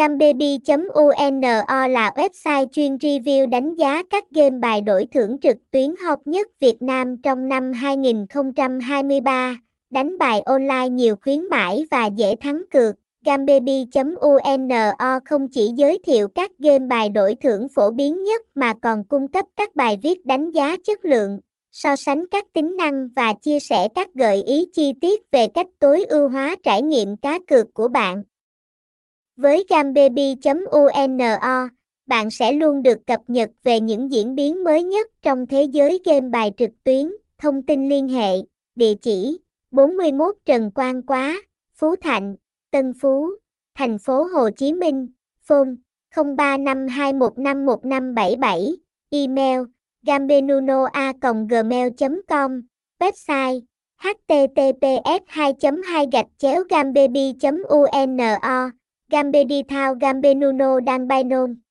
Gambaby.uno là website chuyên review đánh giá các game bài đổi thưởng trực tuyến hot nhất Việt Nam trong năm 2023, đánh bài online nhiều khuyến mãi và dễ thắng cược. Gambaby.uno không chỉ giới thiệu các game bài đổi thưởng phổ biến nhất mà còn cung cấp các bài viết đánh giá chất lượng, so sánh các tính năng và chia sẻ các gợi ý chi tiết về cách tối ưu hóa trải nghiệm cá cược của bạn. Với gambaby.uno, bạn sẽ luôn được cập nhật về những diễn biến mới nhất trong thế giới game bài trực tuyến. Thông tin liên hệ, địa chỉ 41 Trần Quang Quá, Phú Thạnh, Tân Phú, thành phố Hồ Chí Minh, phone 0352151577, email gambenunoa.gmail.com, website https 2 2 gạch chéo gambaby uno Gambedi Thao Gambenuno Dan Bainon